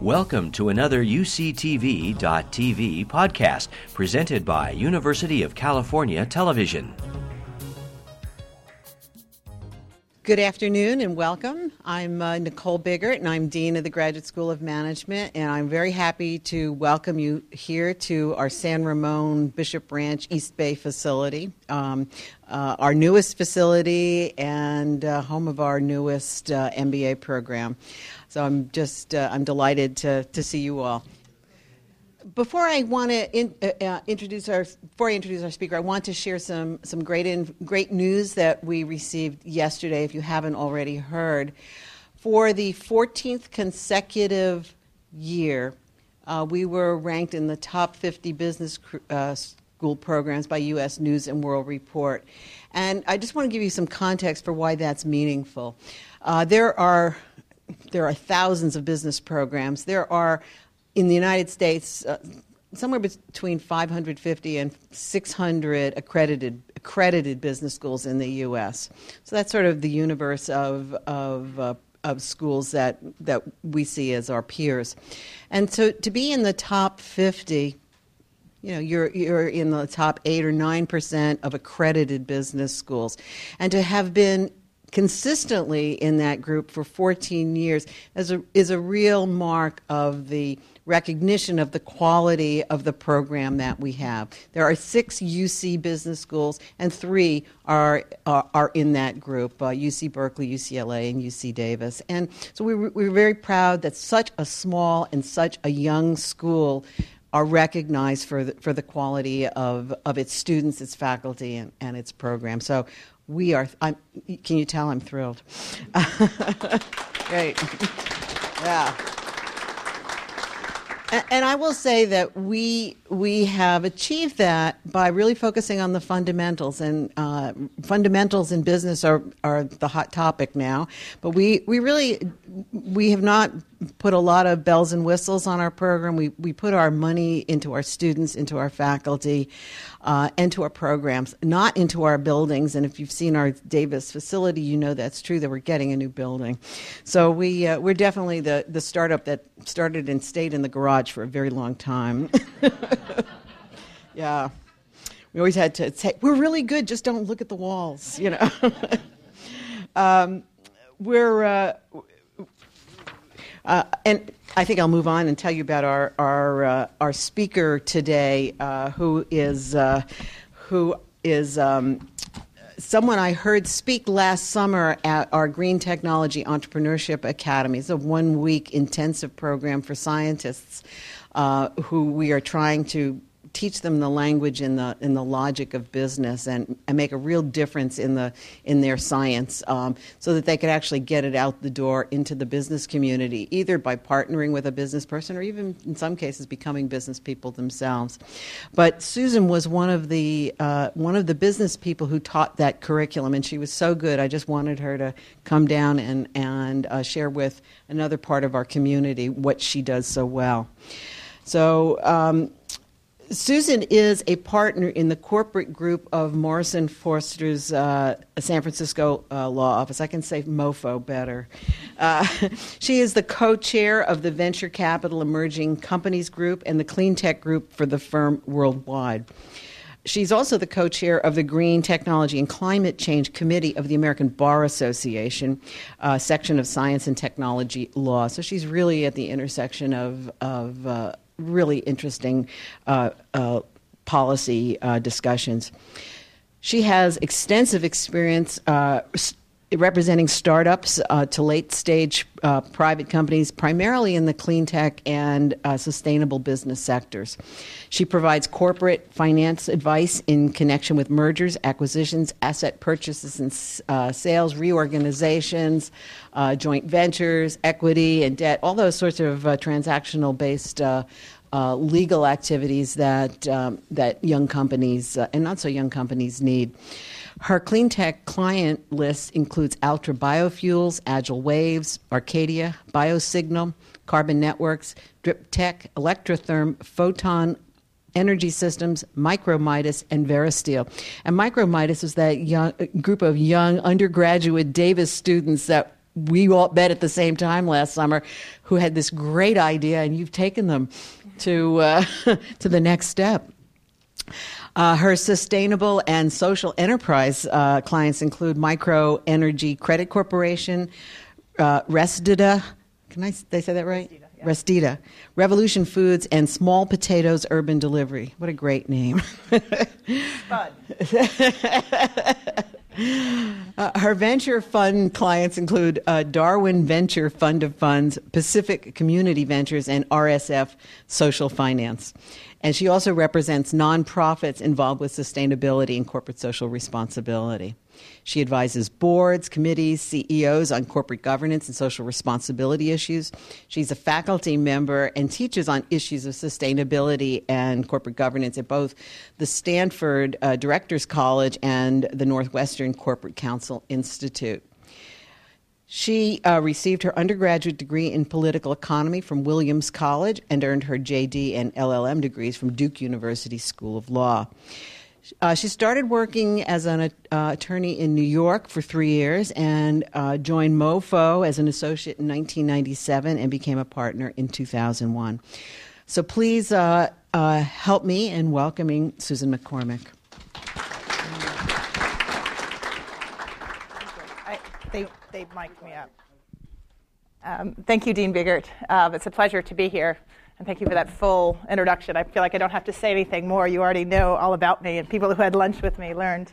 Welcome to another UCTV.tv podcast presented by University of California Television. Good afternoon and welcome. I'm uh, Nicole Biggart and I'm Dean of the Graduate School of Management, and I'm very happy to welcome you here to our San Ramon Bishop Ranch East Bay facility, um, uh, our newest facility and uh, home of our newest uh, MBA program. So I'm just uh, I'm delighted to to see you all. Before I want to in, uh, uh, introduce our before I introduce our speaker, I want to share some some great in, great news that we received yesterday. If you haven't already heard, for the 14th consecutive year, uh, we were ranked in the top 50 business uh, school programs by U.S. News and World Report. And I just want to give you some context for why that's meaningful. Uh, there are there are thousands of business programs. There are, in the United States, uh, somewhere between 550 and 600 accredited accredited business schools in the U.S. So that's sort of the universe of of uh, of schools that that we see as our peers, and so to be in the top 50. You know, you're you're in the top eight or nine percent of accredited business schools, and to have been consistently in that group for 14 years is a, is a real mark of the recognition of the quality of the program that we have. There are six UC business schools, and three are, are, are in that group uh, UC Berkeley, UCLA, and UC Davis. And so we, we're very proud that such a small and such a young school are recognized for the, for the quality of, of its students, its faculty, and, and its program. So we are, I'm, can you tell I'm thrilled? Great. Yeah. And I will say that we we have achieved that by really focusing on the fundamentals, and uh, fundamentals in business are, are the hot topic now. But we, we really we have not put a lot of bells and whistles on our program. We we put our money into our students, into our faculty, uh, and to our programs, not into our buildings. And if you've seen our Davis facility, you know that's true. That we're getting a new building. So we uh, we're definitely the the startup that started and stayed in the garage for a very long time. yeah. We always had to say, we're really good, just don't look at the walls, you know. um, we're, uh, uh, and I think I'll move on and tell you about our, our, uh, our speaker today, uh, who is, uh, who is um, someone I heard speak last summer at our Green Technology Entrepreneurship Academy. It's a one week intensive program for scientists uh, who we are trying to teach them the language and the in the logic of business and, and make a real difference in the in their science um, so that they could actually get it out the door into the business community either by partnering with a business person or even in some cases becoming business people themselves. But Susan was one of the uh, one of the business people who taught that curriculum and she was so good. I just wanted her to come down and and uh, share with another part of our community what she does so well. So um, Susan is a partner in the corporate group of Morrison Foerster's uh, San Francisco uh, law office. I can say MOFO better. Uh, she is the co chair of the Venture Capital Emerging Companies Group and the Clean Tech Group for the firm worldwide. She's also the co chair of the Green Technology and Climate Change Committee of the American Bar Association, uh, section of Science and Technology Law. So she's really at the intersection of, of uh, really interesting uh, uh, policy uh, discussions. She has extensive experience uh, representing startups uh, to late stage uh, private companies, primarily in the clean tech and uh, sustainable business sectors. She provides corporate finance advice in connection with mergers, acquisitions, asset purchases and uh, sales, reorganizations, uh, joint ventures, equity and debt, all those sorts of uh, transactional based. legal activities that um, that young companies and not so young companies need. Her clean tech client list includes Altra Biofuels, Agile Waves, Arcadia, BioSignal, Carbon Networks, Drip Tech, Electrotherm, Photon Energy Systems, Micromidas, and Veristeel. And Micromidas is that young, group of young undergraduate Davis students that we all met at the same time last summer who had this great idea, and you've taken them to, uh, to the next step. Uh, her sustainable and social enterprise uh, clients include Micro Energy Credit Corporation, uh, Restida. Can I they say that right? Restida, yeah. Restida, Revolution Foods, and Small Potatoes Urban Delivery. What a great name! Fun. Uh, her venture fund clients include uh, Darwin Venture Fund of Funds, Pacific Community Ventures, and RSF Social Finance. And she also represents nonprofits involved with sustainability and corporate social responsibility. She advises boards, committees, CEOs on corporate governance and social responsibility issues. She's a faculty member and teaches on issues of sustainability and corporate governance at both the Stanford uh, Directors College and the Northwestern Corporate Counsel Institute. She uh, received her undergraduate degree in political economy from Williams College and earned her JD and LLM degrees from Duke University School of Law. Uh, she started working as an uh, attorney in New York for three years and uh, joined MoFo as an associate in 1997 and became a partner in 2001. So please uh, uh, help me in welcoming Susan McCormick. I, they, they mic'd me up. Um, thank you, Dean Biggart. Uh, it's a pleasure to be here. And thank you for that full introduction. I feel like I don't have to say anything more. You already know all about me, and people who had lunch with me learned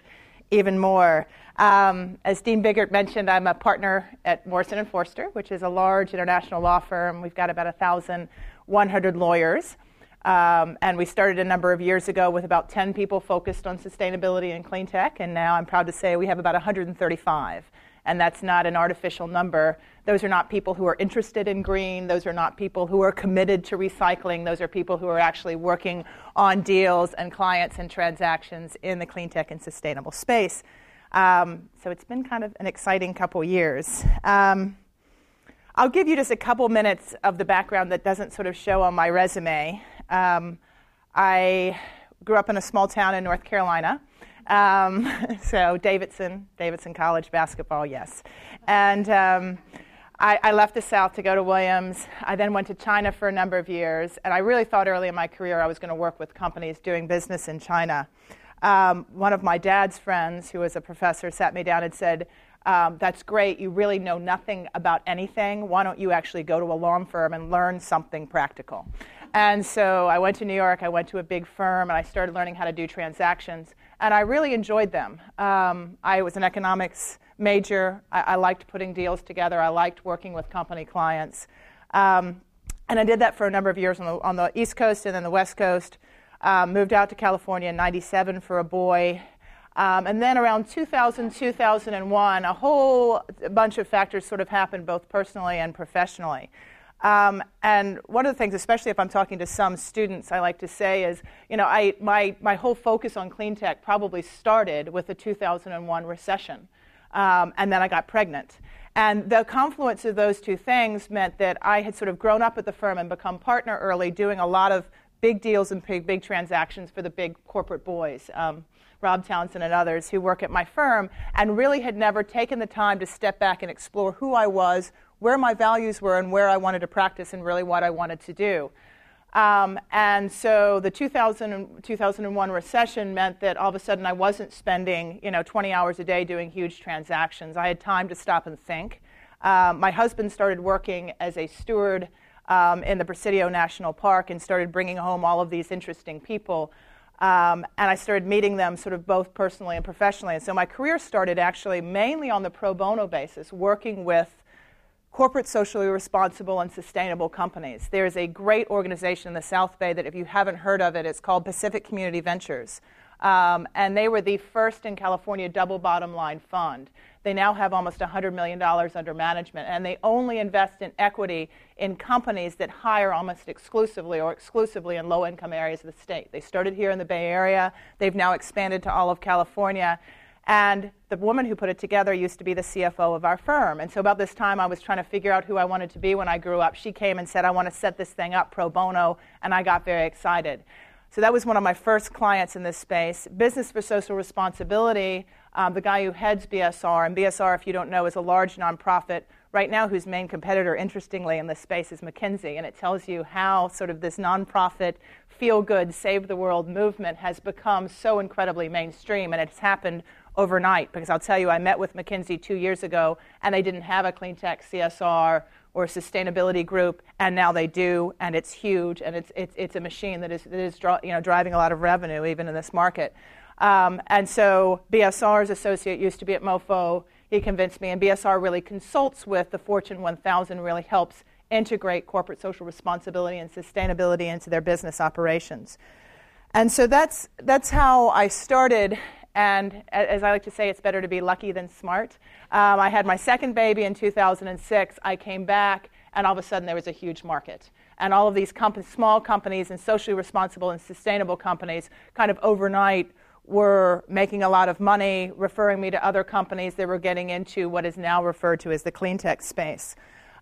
even more. Um, as Dean Biggart mentioned, I'm a partner at Morrison and Foerster, which is a large international law firm. We've got about 1,100 lawyers. Um, and we started a number of years ago with about 10 people focused on sustainability and clean tech, and now I'm proud to say we have about 135 and that's not an artificial number. Those are not people who are interested in green. Those are not people who are committed to recycling. Those are people who are actually working on deals and clients and transactions in the clean tech and sustainable space. Um, so it's been kind of an exciting couple years. Um, I'll give you just a couple minutes of the background that doesn't sort of show on my resume. Um, I grew up in a small town in North Carolina. Um, so Davidson, Davidson College basketball, yes. And um, I, I, left the South to go to Williams. I then went to China for a number of years, and I really thought early in my career I was going to work with companies doing business in China. Um, one of my dad's friends, who was a professor, sat me down and said, um, that's great. You really know nothing about anything. Why don't you actually go to a law firm and learn something practical? And so I went to New York, I went to a big firm, and I started learning how to do transactions and I really enjoyed them. Um, I was an economics major. I, I, liked putting deals together. I liked working with company clients. Um, and I did that for a number of years on the, on the East Coast and then the West Coast. Um, moved out to California in 97 for a boy. Um, and then around 2000, 2001, a whole bunch of factors sort of happened both personally and professionally. Um, and one of the things, especially if I'm talking to some students, I like to say is, you know, I, my, my whole focus on clean tech probably started with the 2001 recession. Um, and then I got pregnant. And the confluence of those two things meant that I had sort of grown up at the firm and become partner early, doing a lot of big deals and big, big transactions for the big corporate boys. Um, Rob Townsend and others who work at my firm, and really had never taken the time to step back and explore who I was, where my values were and where I wanted to practice and really what I wanted to do. Um, and so the 2000, 2001 recession meant that all of a sudden I wasn't spending, you know, 20 hours a day doing huge transactions. I had time to stop and think. Um, my husband started working as a steward um, in the Presidio National Park and started bringing home all of these interesting people. Um, and I started meeting them sort of both personally and professionally. And so my career started actually mainly on the pro bono basis, working with corporate socially responsible and sustainable companies. There's a great organization in the South Bay that, if you haven't heard of it, it's called Pacific Community Ventures. Um, and they were the first in California double bottom line fund. They now have almost $100 million under management, and they only invest in equity in companies that hire almost exclusively or exclusively in low income areas of the state. They started here in the Bay Area, they've now expanded to all of California, and the woman who put it together used to be the CFO of our firm. And so, about this time, I was trying to figure out who I wanted to be when I grew up. She came and said, I want to set this thing up pro bono, and I got very excited. So, that was one of my first clients in this space. Business for Social Responsibility, um, the guy who heads BSR, and BSR, if you don't know, is a large nonprofit right now whose main competitor, interestingly, in this space is McKinsey. And it tells you how sort of this nonprofit, feel good, save the world movement has become so incredibly mainstream. And it's happened overnight because I'll tell you, I met with McKinsey two years ago and they didn't have a clean tech CSR or sustainability group, and now they do, and it's huge, and it's, it's, it's a machine that is, that is you know, driving a lot of revenue even in this market. Um, and so BSR's associate used to be at MoFo. He convinced me, and BSR really consults with the Fortune 1000, really helps integrate corporate social responsibility and sustainability into their business operations. And so that's, that's how I started and as I like to say, it's better to be lucky than smart. Um, I had my second baby in 2006. I came back, and all of a sudden there was a huge market. And all of these comp- small companies and socially responsible and sustainable companies kind of overnight were making a lot of money, referring me to other companies that were getting into what is now referred to as the clean tech space.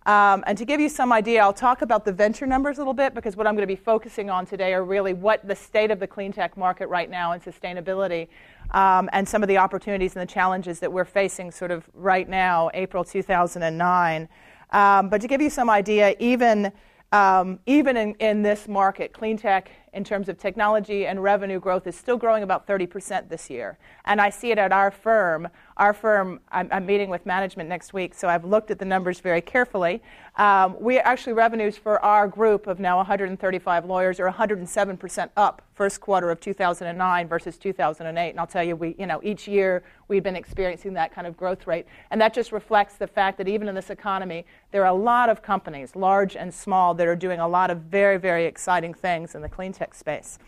Um, and to give you some idea, I'll talk about the venture numbers a little bit because what I'm going to be focusing on today are really what the state of the clean tech market right now and sustainability um, and some of the opportunities and the challenges that we're facing sort of right now, April 2009. Um, but to give you some idea, even, um, even in, in this market, clean tech in terms of technology and revenue growth is still growing about 30% this year. And I see it at our firm. Our firm, I'm, I'm meeting with management next week, so I've looked at the numbers very carefully. Um, we actually, revenues for our group of now 135 lawyers are 107% up first quarter of 2009 versus 2008. And I'll tell you, we, you know, each year we've been experiencing that kind of growth rate. And that just reflects the fact that even in this economy, there are a lot of companies, large and small, that are doing a lot of very, very exciting things in the clean tech space.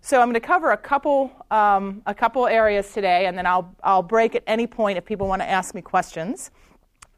So I'm going to cover a couple, um, a couple areas today, and then I'll, I'll break at any point if people want to ask me questions.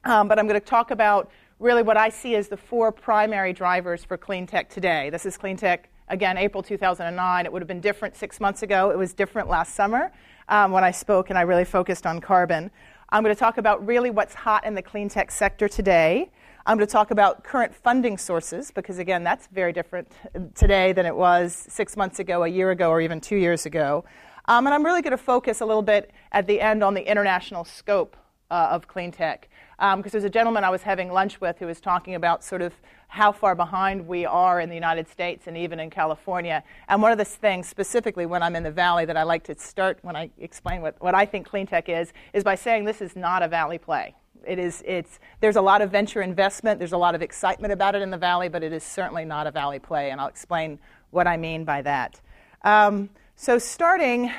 Um, but I'm going to talk about really what I see as the four primary drivers for clean tech today. This is clean tech, again, April 2009. It would have been different six months ago. It was different last summer um, when I spoke and I really focused on carbon. I'm going to talk about really what's hot in the clean tech sector today. I'm going to talk about current funding sources because, again, that's very different today than it was six months ago, a year ago, or even two years ago. Um, and I'm really going to focus a little bit at the end on the international scope uh, of clean tech. Because um, there's a gentleman I was having lunch with who was talking about sort of how far behind we are in the United States and even in California. And one of the things, specifically when I'm in the Valley, that I like to start when I explain what, what I think clean tech is, is by saying this is not a Valley play. It is, it's, there's a lot of venture investment, there's a lot of excitement about it in the Valley, but it is certainly not a Valley play, and I'll explain what I mean by that. Um, so, starting,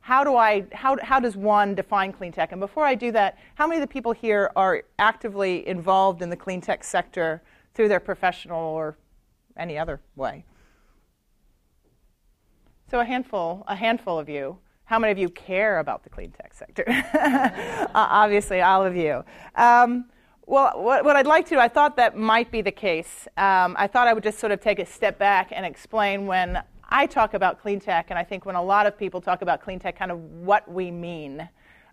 how, do I, how, how does one define clean tech? And before I do that, how many of the people here are actively involved in the clean tech sector through their professional or any other way? So, a handful, a handful of you. How many of you care about the clean tech sector? uh, obviously, all of you. Um, well, what, what, I'd like to, do, I thought that might be the case. Um, I thought I would just sort of take a step back and explain when I talk about clean tech, and I think when a lot of people talk about clean tech, kind of what we mean.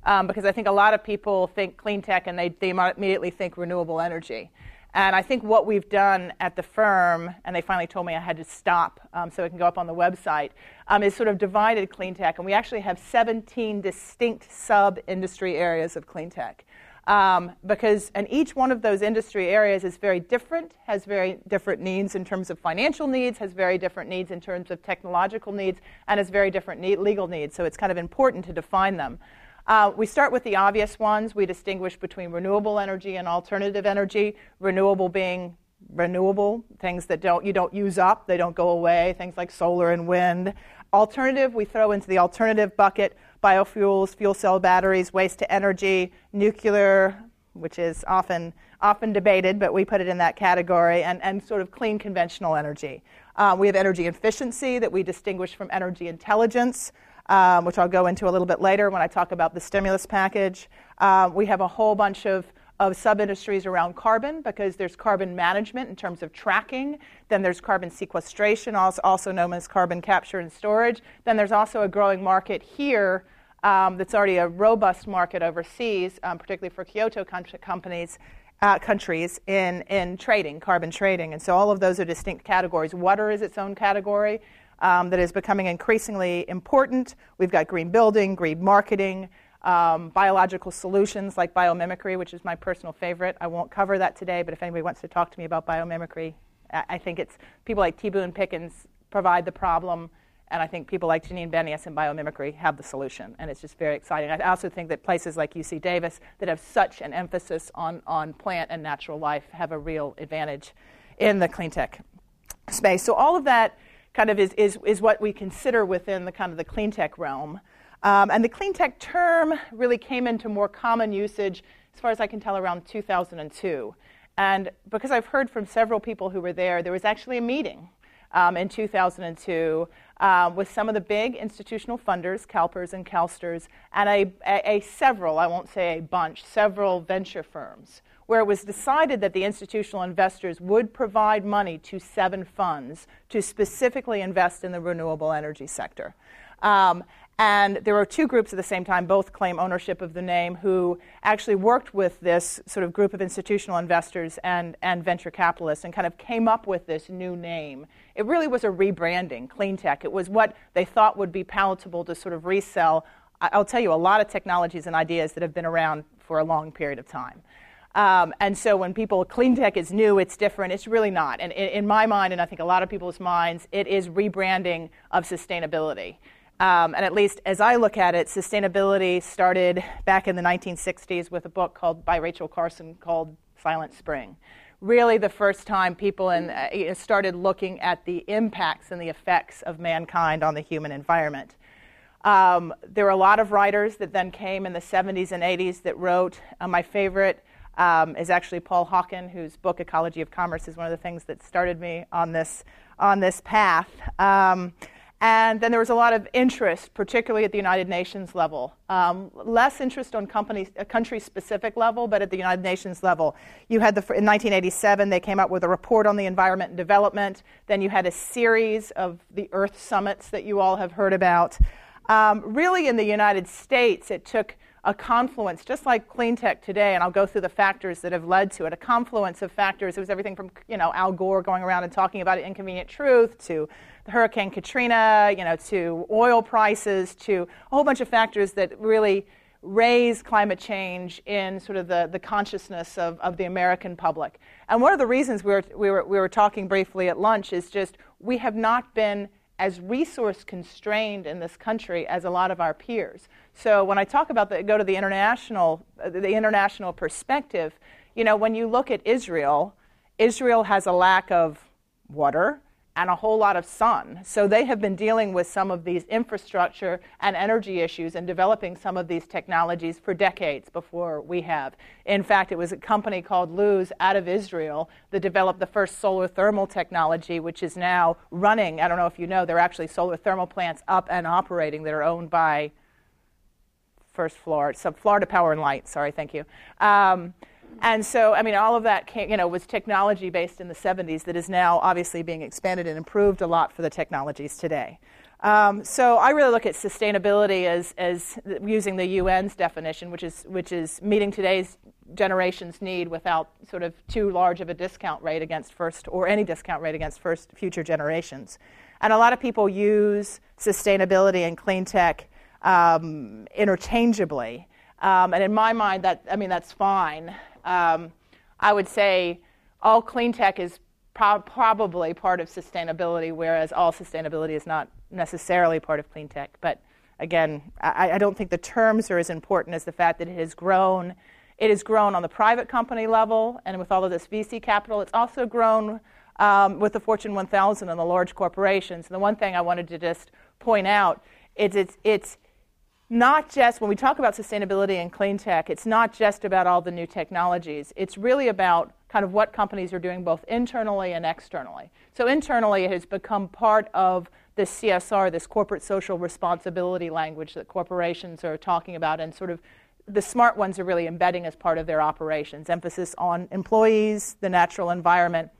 Um, because I think a lot of people think clean tech and they, they immediately think renewable energy. And I think what we've done at the firm, and they finally told me I had to stop um, so it can go up on the website, um, is sort of divided clean tech. And we actually have 17 distinct sub industry areas of clean tech. Um, because and each one of those industry areas is very different, has very different needs in terms of financial needs, has very different needs in terms of technological needs, and has very different need, legal needs. So it's kind of important to define them. Uh, we start with the obvious ones. We distinguish between renewable energy and alternative energy. Renewable being renewable, things that don't, you don't use up, they don't go away, things like solar and wind. Alternative, we throw into the alternative bucket biofuels, fuel cell batteries, waste to energy, nuclear, which is often, often debated, but we put it in that category, and, and sort of clean conventional energy. Uh, we have energy efficiency that we distinguish from energy intelligence um, which I'll go into a little bit later when I talk about the stimulus package. Uh, we have a whole bunch of, of sub industries around carbon because there's carbon management in terms of tracking. Then there's carbon sequestration, also known as carbon capture and storage. Then there's also a growing market here um, that's already a robust market overseas, um, particularly for Kyoto companies. Uh, countries in, in trading, carbon trading. And so all of those are distinct categories. Water is its own category um, that is becoming increasingly important. We've got green building, green marketing, um, biological solutions like biomimicry, which is my personal favorite. I won't cover that today, but if anybody wants to talk to me about biomimicry, I, I think it's people like T. Boone Pickens provide the problem, and I think people like Janine Benyus and biomimicry have the solution, and it's just very exciting. I also think that places like UC Davis that have such an emphasis on, on plant and natural life have a real advantage in the clean tech space. So all of that kind of is, is, is what we consider within the kind of the clean tech realm. Um, and the clean tech term really came into more common usage, as far as I can tell, around 2002. And because I've heard from several people who were there, there was actually a meeting um, in 2002 uh, with some of the big institutional funders, CalPERS and CalSTRS, and a, a, a several, I won't say a bunch, several venture firms where it was decided that the institutional investors would provide money to seven funds to specifically invest in the renewable energy sector. Um, and there were two groups at the same time, both claim ownership of the name, who actually worked with this sort of group of institutional investors and, and venture capitalists and kind of came up with this new name. It really was a rebranding, clean tech. It was what they thought would be palatable to sort of resell. I'll tell you, a lot of technologies and ideas that have been around for a long period of time. Um, and so when people, clean tech is new, it's different, it's really not. And in, in my mind, and I think a lot of people's minds, it is rebranding of sustainability. Um, and at least as I look at it, sustainability started back in the 1960s with a book called by Rachel Carson called Silent Spring. Really, the first time people in, uh, started looking at the impacts and the effects of mankind on the human environment. Um, there were a lot of writers that then came in the 70s and 80s that wrote. Uh, my favorite um, is actually Paul Hawken, whose book Ecology of Commerce is one of the things that started me on this on this path. Um, and then there was a lot of interest, particularly at the United Nations level. Um, less interest on company, a country-specific level, but at the United Nations level. You had the, in 1987, they came out with a report on the environment and development. Then you had a series of the Earth summits that you all have heard about. Um, really, in the United States, it took a confluence, just like cleantech today, and I'll go through the factors that have led to it. A confluence of factors. It was everything from you know Al Gore going around and talking about an inconvenient truth to Hurricane Katrina, you know, to oil prices, to a whole bunch of factors that really raise climate change in sort of the, the consciousness of, of the American public. And one of the reasons we were, we, were, we were talking briefly at lunch is just we have not been as resource constrained in this country as a lot of our peers. So when I talk about the go to the international uh, the international perspective, you know, when you look at Israel, Israel has a lack of water, and a whole lot of sun. So they have been dealing with some of these infrastructure and energy issues and developing some of these technologies for decades before we have. In fact, it was a company called Luz out of Israel that developed the first solar thermal technology, which is now running. I don't know if you know, there are actually solar thermal plants up and operating that are owned by First Florida, so Florida Power and Light. Sorry, thank you. Um, and so, I mean, all of that came, you know, was technology based in the 70s that is now obviously being expanded and improved a lot for the technologies today. Um, so I really look at sustainability as, as using the UN's definition, which is, which is meeting today's generation's need without sort of too large of a discount rate against first, or any discount rate against first future generations. And a lot of people use sustainability and clean tech um, interchangeably. Um, and in my mind, that I mean that's fine. Um, I would say all clean tech is pro- probably part of sustainability, whereas all sustainability is not necessarily part of clean tech. But again, I, I don't think the terms are as important as the fact that it has grown. It has grown on the private company level, and with all of this VC capital, it's also grown um, with the Fortune 1000 and the large corporations. And the one thing I wanted to just point out is it's, it's not just when we talk about sustainability and clean tech, it's not just about all the new technologies. It's really about kind of what companies are doing both internally and externally. So, internally, it has become part of the CSR, this corporate social responsibility language that corporations are talking about, and sort of the smart ones are really embedding as part of their operations. Emphasis on employees, the natural environment,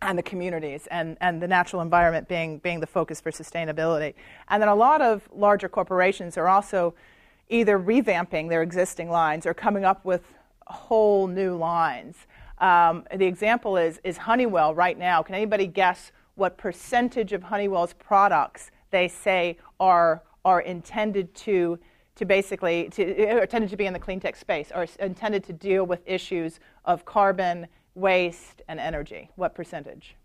and the communities and, and the natural environment being, being the focus for sustainability. And then a lot of larger corporations are also either revamping their existing lines or coming up with whole new lines. Um, the example is, is Honeywell right now. Can anybody guess what percentage of Honeywell's products they say are, are intended to to basically to, tended to be in the clean tech space or intended to deal with issues of carbon, waste, and energy? What percentage?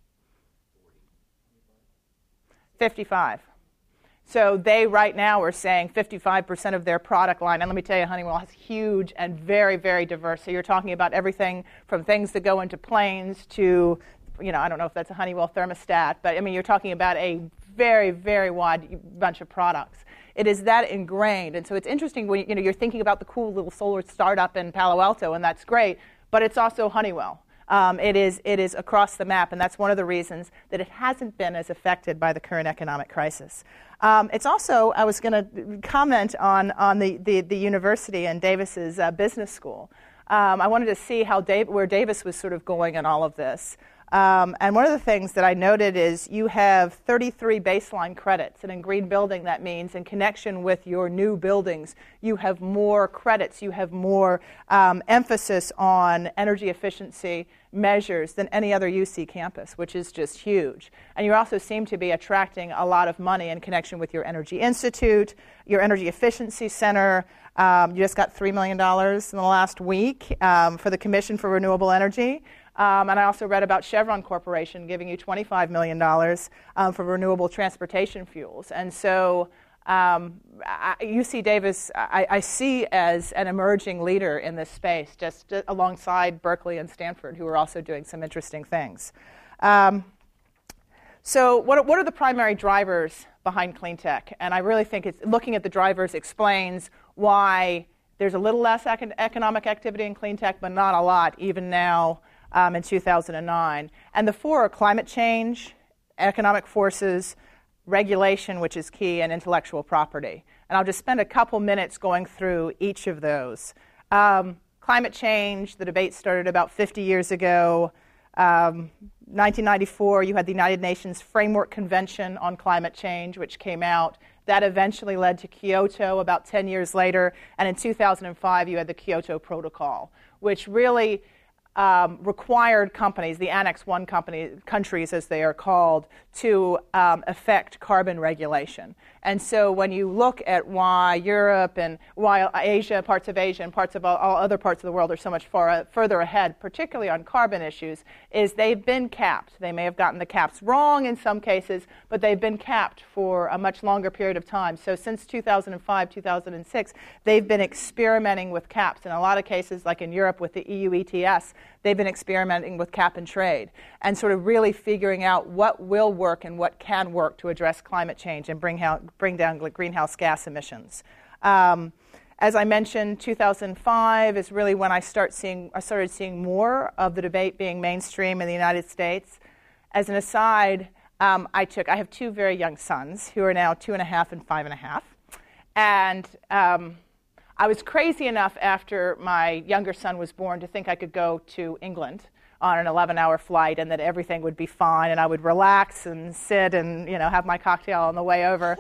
55. So they right now are saying 55% of their product line, and let me tell you, Honeywell is huge and very, very diverse. So you're talking about everything from things that go into planes to, you know, I don't know if that's a Honeywell thermostat, but I mean, you're talking about a very, very wide bunch of products. It is that ingrained, and so it's interesting when you know you're thinking about the cool little solar startup in Palo Alto, and that's great, but it's also Honeywell. Um, it, is, it is across the map, and that's one of the reasons that it hasn't been as affected by the current economic crisis. Um, it's also, I was going to comment on, on the, the, the, university and Davis's uh, business school. Um, I wanted to see how Dave, where Davis was sort of going in all of this. Um, and one of the things that I noted is you have 33 baseline credits. And in green building, that means in connection with your new buildings, you have more credits, you have more um, emphasis on energy efficiency measures than any other UC campus, which is just huge. And you also seem to be attracting a lot of money in connection with your Energy Institute, your Energy Efficiency Center. Um, you just got $3 million in the last week um, for the Commission for Renewable Energy. Um, and I also read about Chevron Corporation giving you $25 million um, for renewable transportation fuels. And so um, I, UC Davis, I, I, see as an emerging leader in this space, just, just, alongside Berkeley and Stanford, who are also doing some interesting things. Um, so, what, what are the primary drivers behind clean tech? And I really think it's, looking at the drivers explains why there's a little less economic activity in clean tech, but not a lot, even now um, in 2009. And the four are climate change, economic forces, regulation, which is key, and intellectual property. And I'll just spend a couple minutes going through each of those. Um, climate change, the debate started about 50 years ago. Um, 1994, you had the United Nations Framework Convention on Climate Change, which came out. That eventually led to Kyoto about 10 years later. And in 2005, you had the Kyoto Protocol, which really um, required companies, the Annex 1 company, countries as they are called, to um, affect carbon regulation. And so when you look at why Europe and why Asia, parts of Asia, and parts of all, all other parts of the world are so much far, further ahead, particularly on carbon issues, is they've been capped. They may have gotten the caps wrong in some cases, but they've been capped for a much longer period of time. So since 2005, 2006, they've been experimenting with caps. In a lot of cases, like in Europe with the EU ETS, they've been experimenting with cap and trade and sort of really figuring out what will work and what can work to address climate change and bring, bring down greenhouse gas emissions. Um, as I mentioned, 2005 is really when I start seeing I started seeing more of the debate being mainstream in the United States. As an aside, um, I took I have two very young sons who are now two and a half and five and a half, and um, I was crazy enough after my younger son was born to think I could go to England on an 11 hour flight and that everything would be fine and I would relax and sit and you know have my cocktail on the way over.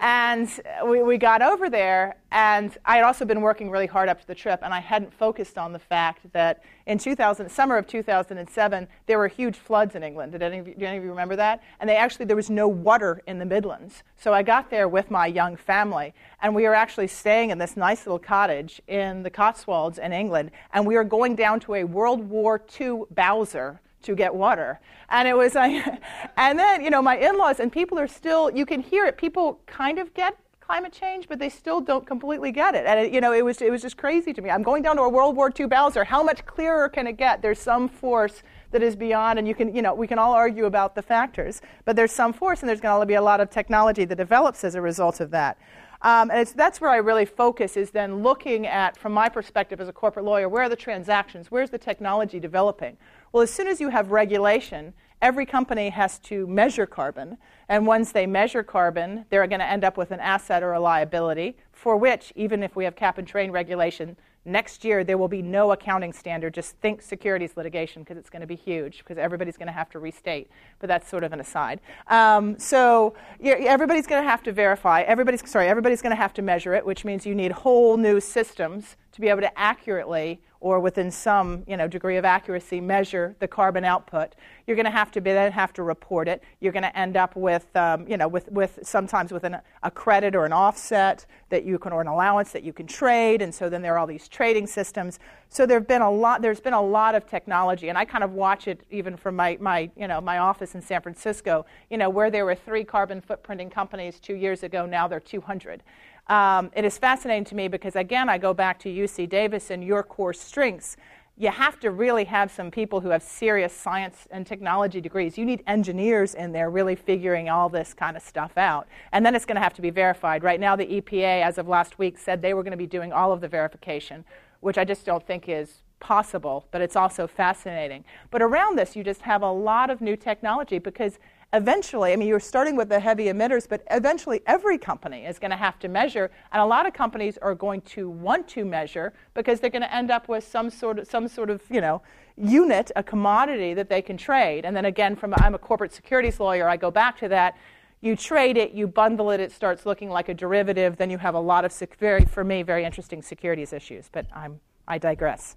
And we, we got over there, and I had also been working really hard up to the trip, and I hadn't focused on the fact that in 2000, summer of 2007, there were huge floods in England. Did any, of you, any of you remember that? And they actually, there was no water in the Midlands. So I got there with my young family, and we were actually staying in this nice little cottage in the Cotswolds in England, and we were going down to a World War II Bowser to get water. And it was like, and then, you know, my in laws, and people are still, you can hear it, people kind of get climate change, but they still don't completely get it. And, it, you know, it was, it was just crazy to me. I'm going down to a World War II Bowser. How much clearer can it get? There's some force that is beyond, and you can, you know, we can all argue about the factors, but there's some force, and there's going to be a lot of technology that develops as a result of that. Um, and that's where I really focus is then looking at, from my perspective as a corporate lawyer, where are the transactions? Where's the technology developing? Well, as soon as you have regulation, every company has to measure carbon. And once they measure carbon, they're going to end up with an asset or a liability for which, even if we have cap and trade regulation, next year there will be no accounting standard. Just think securities litigation because it's going to be huge because everybody's going to have to restate. But that's sort of an aside. Um, so everybody's going to have to verify. Everybody's sorry. Everybody's going to have to measure it, which means you need whole new systems to be able to accurately or within some you know, degree of accuracy measure the carbon output. You're going to have to be, then have to report it. You're going to end up with, um, you know, with, with sometimes with an, a credit or an offset that you can, or an allowance that you can trade. And so then there are all these trading systems. So there've been a lot, there's been a lot of technology. And I kind of watch it even from my, my, you know, my office in San Francisco, you know, where there were three carbon footprinting companies two years ago, now there are 200. Um, it is fascinating to me because, again, I go back to UC Davis and your core strengths. You have to really have some people who have serious science and technology degrees. You need engineers in there really figuring all this kind of stuff out. And then it's going to have to be verified. Right now, the EPA, as of last week, said they were going to be doing all of the verification, which I just don't think is possible, but it's also fascinating. But around this, you just have a lot of new technology because eventually, I mean, you're starting with the heavy emitters, but eventually every company is going to have to measure, and a lot of companies are going to want to measure because they're going to end up with some sort of, some sort of, you know, unit, a commodity that they can trade. And then again, from I'm a corporate securities lawyer, I go back to that. You trade it, you bundle it, it starts looking like a derivative. Then you have a lot of very, for me, very interesting securities issues. But I'm, I digress.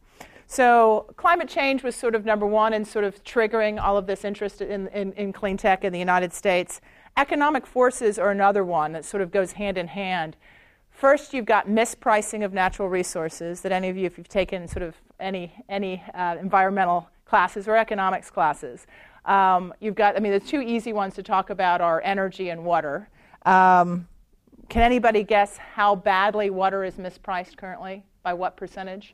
So climate change was sort of number one in sort of triggering all of this interest in, in, in, clean tech in the United States. Economic forces are another one that sort of goes hand in hand. First, you've got mispricing of natural resources that any of you, if you've taken sort of any, any uh, environmental classes or economics classes, um, you've got, I mean, the two easy ones to talk about are energy and water. Um, can anybody guess how badly water is mispriced currently? By what percentage?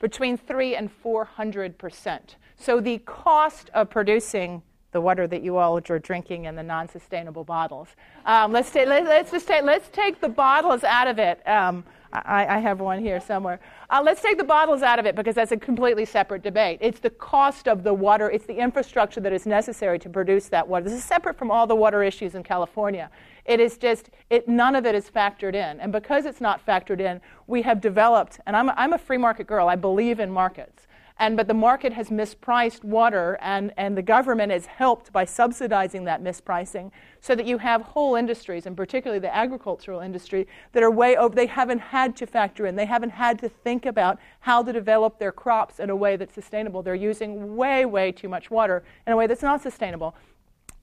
Between 3 and 400 percent. So the cost of producing the water that you all are drinking in the non-sustainable bottles. Um, let's, ta- let, us just take, let's take the bottles out of it. Um, I, I, have one here somewhere. Uh, let's take the bottles out of it because that's a completely separate debate. It's the cost of the water, it's the infrastructure that is necessary to produce that water. This is separate from all the water issues in California. It is just, it, none of it is factored in. And because it's not factored in, we have developed, and I'm a, I'm a free market girl, I believe in markets. And, but the market has mispriced water, and, and the government is helped by subsidizing that mispricing so that you have whole industries, and particularly the agricultural industry, that are way over. They haven't had to factor in, they haven't had to think about how to develop their crops in a way that's sustainable. They're using way, way too much water in a way that's not sustainable.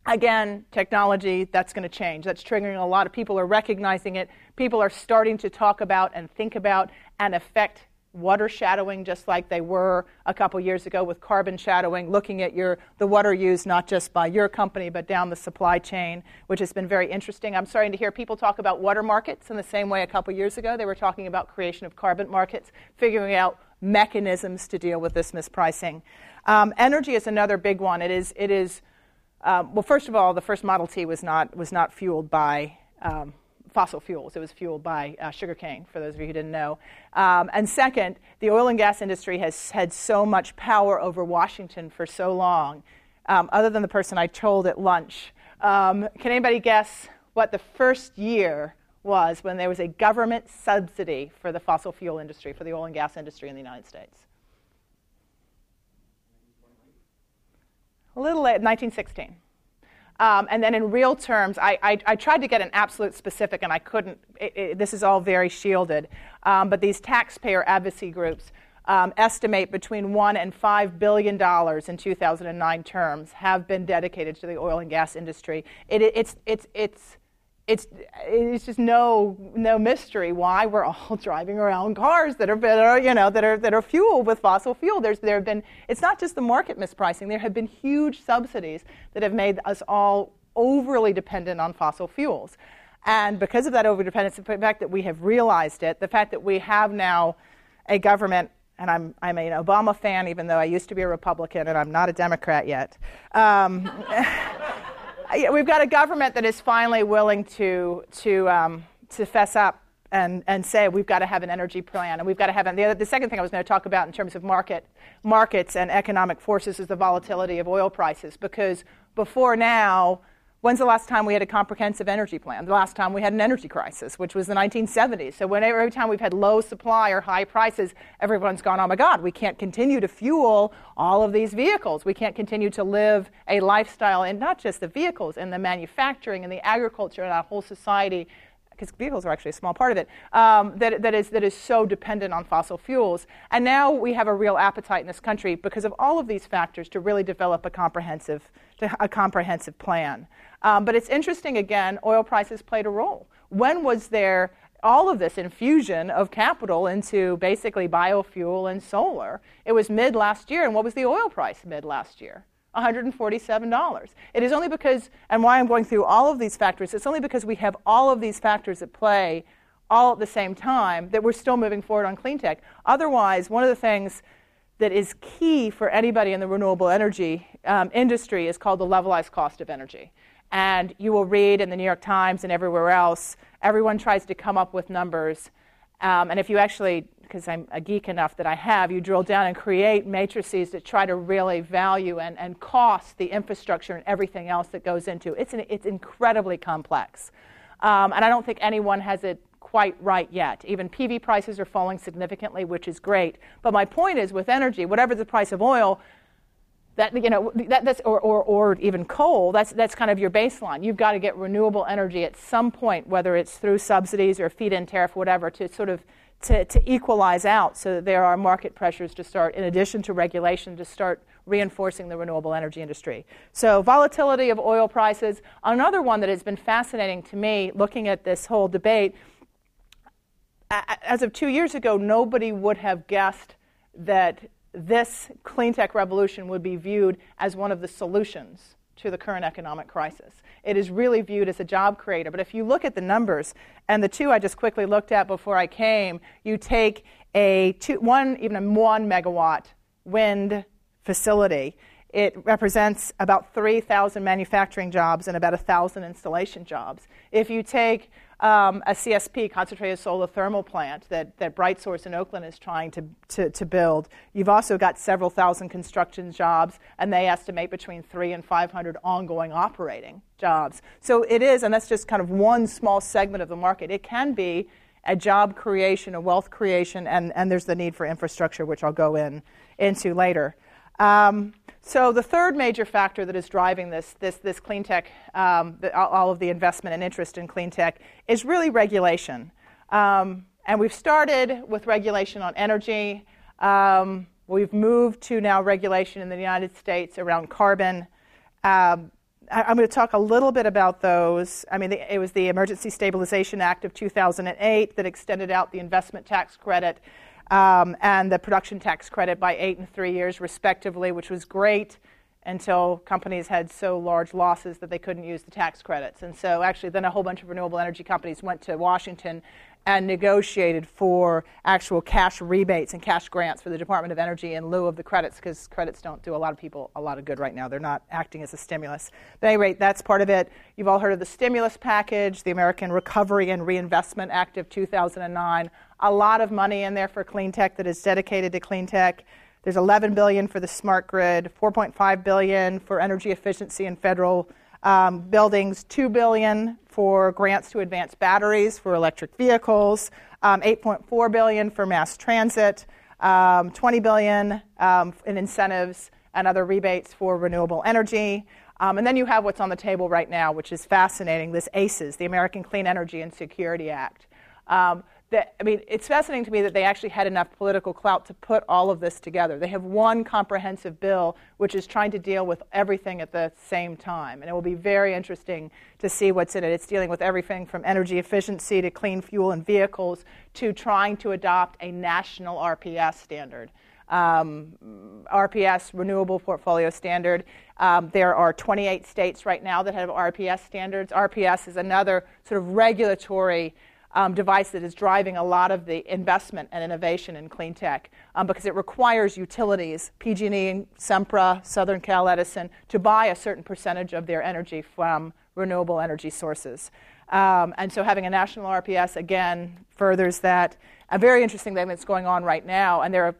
Again, technology, that's going to change. That's triggering a lot of people are recognizing it. People are starting to talk about and think about and affect water shadowing just like they were a couple years ago with carbon shadowing, looking at your, the water used not just by your company but down the supply chain, which has been very interesting. I'm starting to hear people talk about water markets in the same way a couple years ago they were talking about creation of carbon markets, figuring out mechanisms to deal with this mispricing. Um, energy is another big one. It is, it is um, well, first of all, the first Model T was not, was not fueled by um, fossil fuels. It was fueled by uh, sugarcane, for those of you who didn't know. Um, and second, the oil and gas industry has had so much power over Washington for so long, um, other than the person I told at lunch. Um, can anybody guess what the first year was when there was a government subsidy for the fossil fuel industry, for the oil and gas industry in the United States? A little late, 1916. Um, and then in real terms, I, I, I, tried to get an absolute specific, and I couldn't. It, it, this is all very shielded. Um, but these taxpayer advocacy groups um, estimate between one and five billion dollars in 2009 terms have been dedicated to the oil and gas industry. It, it's, it's, it's it's it's just no no mystery why we're all driving around cars that are, are you know that are that are fueled with fossil fuel. There's there have been it's not just the market mispricing. There have been huge subsidies that have made us all overly dependent on fossil fuels. And because of that overdependence, the fact that we have realized it, the fact that we have now a government, and I'm, I'm an Obama fan, even though I used to be a Republican and I'm not a Democrat yet. Um, we've got a government that is finally willing to, to, um, to fess up and, and say we've got to have an energy plan and we've got to have the, other, the second thing I was going to talk about in terms of market markets and economic forces is the volatility of oil prices because before now When's the last time we had a comprehensive energy plan? The last time we had an energy crisis, which was the 1970s. So whenever, every time we've had low supply or high prices, everyone's gone, oh my God, we can't continue to fuel all of these vehicles. We can't continue to live a lifestyle and not just the vehicles, and the manufacturing and the agriculture and our whole society because vehicles are actually a small part of it, um, that, that, is, that is so dependent on fossil fuels. And now we have a real appetite in this country because of all of these factors to really develop a comprehensive, a comprehensive plan. Um, but it's interesting, again, oil prices played a role. When was there all of this infusion of capital into basically biofuel and solar? It was mid last year, and what was the oil price mid last year? $147. It is only because, and why I'm going through all of these factors, it's only because we have all of these factors at play all at the same time that we're still moving forward on clean tech. Otherwise, one of the things that is key for anybody in the renewable energy um, industry is called the levelized cost of energy. And you will read in the New York Times and everywhere else, everyone tries to come up with numbers. Um, and if you actually because I'm a geek enough that I have, you drill down and create matrices that try to really value and, and cost the infrastructure and everything else that goes into it. It's, it's incredibly complex. Um, and I don't think anyone has it quite right yet. Even PV prices are falling significantly, which is great. But my point is with energy, whatever the price of oil, that you know that, that's or, or, or even coal that's that's kind of your baseline you've got to get renewable energy at some point whether it's through subsidies or feed-in tariff whatever to sort of to, to equalize out so that there are market pressures to start, in addition to regulation, to start reinforcing the renewable energy industry. So, volatility of oil prices. Another one that has been fascinating to me looking at this whole debate. As of two years ago, nobody would have guessed that this clean tech revolution would be viewed as one of the solutions to the current economic crisis. It is really viewed as a job creator. But if you look at the numbers, and the two I just quickly looked at before I came, you take a two, one, even a one megawatt wind facility. It represents about 3,000 manufacturing jobs and about 1,000 installation jobs. If you take um, a CSP, concentrated solar thermal plant, that, that BrightSource in Oakland is trying to, to, to build. You've also got several thousand construction jobs, and they estimate between three and 500 ongoing operating jobs. So it is, and that's just kind of one small segment of the market. It can be a job creation, a wealth creation, and, and there's the need for infrastructure, which I'll go in, into later. Um, so the third major factor that is driving this, this, this clean tech, um, the, all of the investment and interest in clean tech, is really regulation. Um, and we've started with regulation on energy. Um, we've moved to now regulation in the United States around carbon. Um, I, am going to talk a little bit about those. I mean, the, it was the Emergency Stabilization Act of 2008 that extended out the investment tax credit um, and the production tax credit by eight and three years, respectively, which was great until companies had so large losses that they couldn't use the tax credits. And so, actually, then a whole bunch of renewable energy companies went to Washington and negotiated for actual cash rebates and cash grants for the Department of Energy in lieu of the credits because credits don't do a lot of people a lot of good right now. They're not acting as a stimulus. But at any rate, that's part of it. You've all heard of the stimulus package, the American Recovery and Reinvestment Act of 2009. A lot of money in there for clean tech that is dedicated to clean tech. There's 11 billion for the smart grid, 4.5 billion for energy efficiency in federal um, buildings, 2 billion for grants to advance batteries for electric vehicles, um, 8.4 billion for mass transit, um, 20 billion um, in incentives and other rebates for renewable energy. Um, and then you have what's on the table right now, which is fascinating this ACES, the American Clean Energy and Security Act. That, I mean, it's fascinating to me that they actually had enough political clout to put all of this together. They have one comprehensive bill which is trying to deal with everything at the same time. And it will be very interesting to see what's in it. It's dealing with everything from energy efficiency to clean fuel and vehicles to trying to adopt a national RPS standard. Um, RPS, Renewable Portfolio Standard. Um, there are 28 states right now that have RPS standards. RPS is another sort of regulatory um, device that is driving a lot of the investment and innovation in clean tech um, because it requires utilities, PG&E, Sempra, Southern Cal Edison, to buy a certain percentage of their energy from renewable energy sources. Um, and so having a national RPS, again, furthers that. A very interesting thing that's going on right now, and there are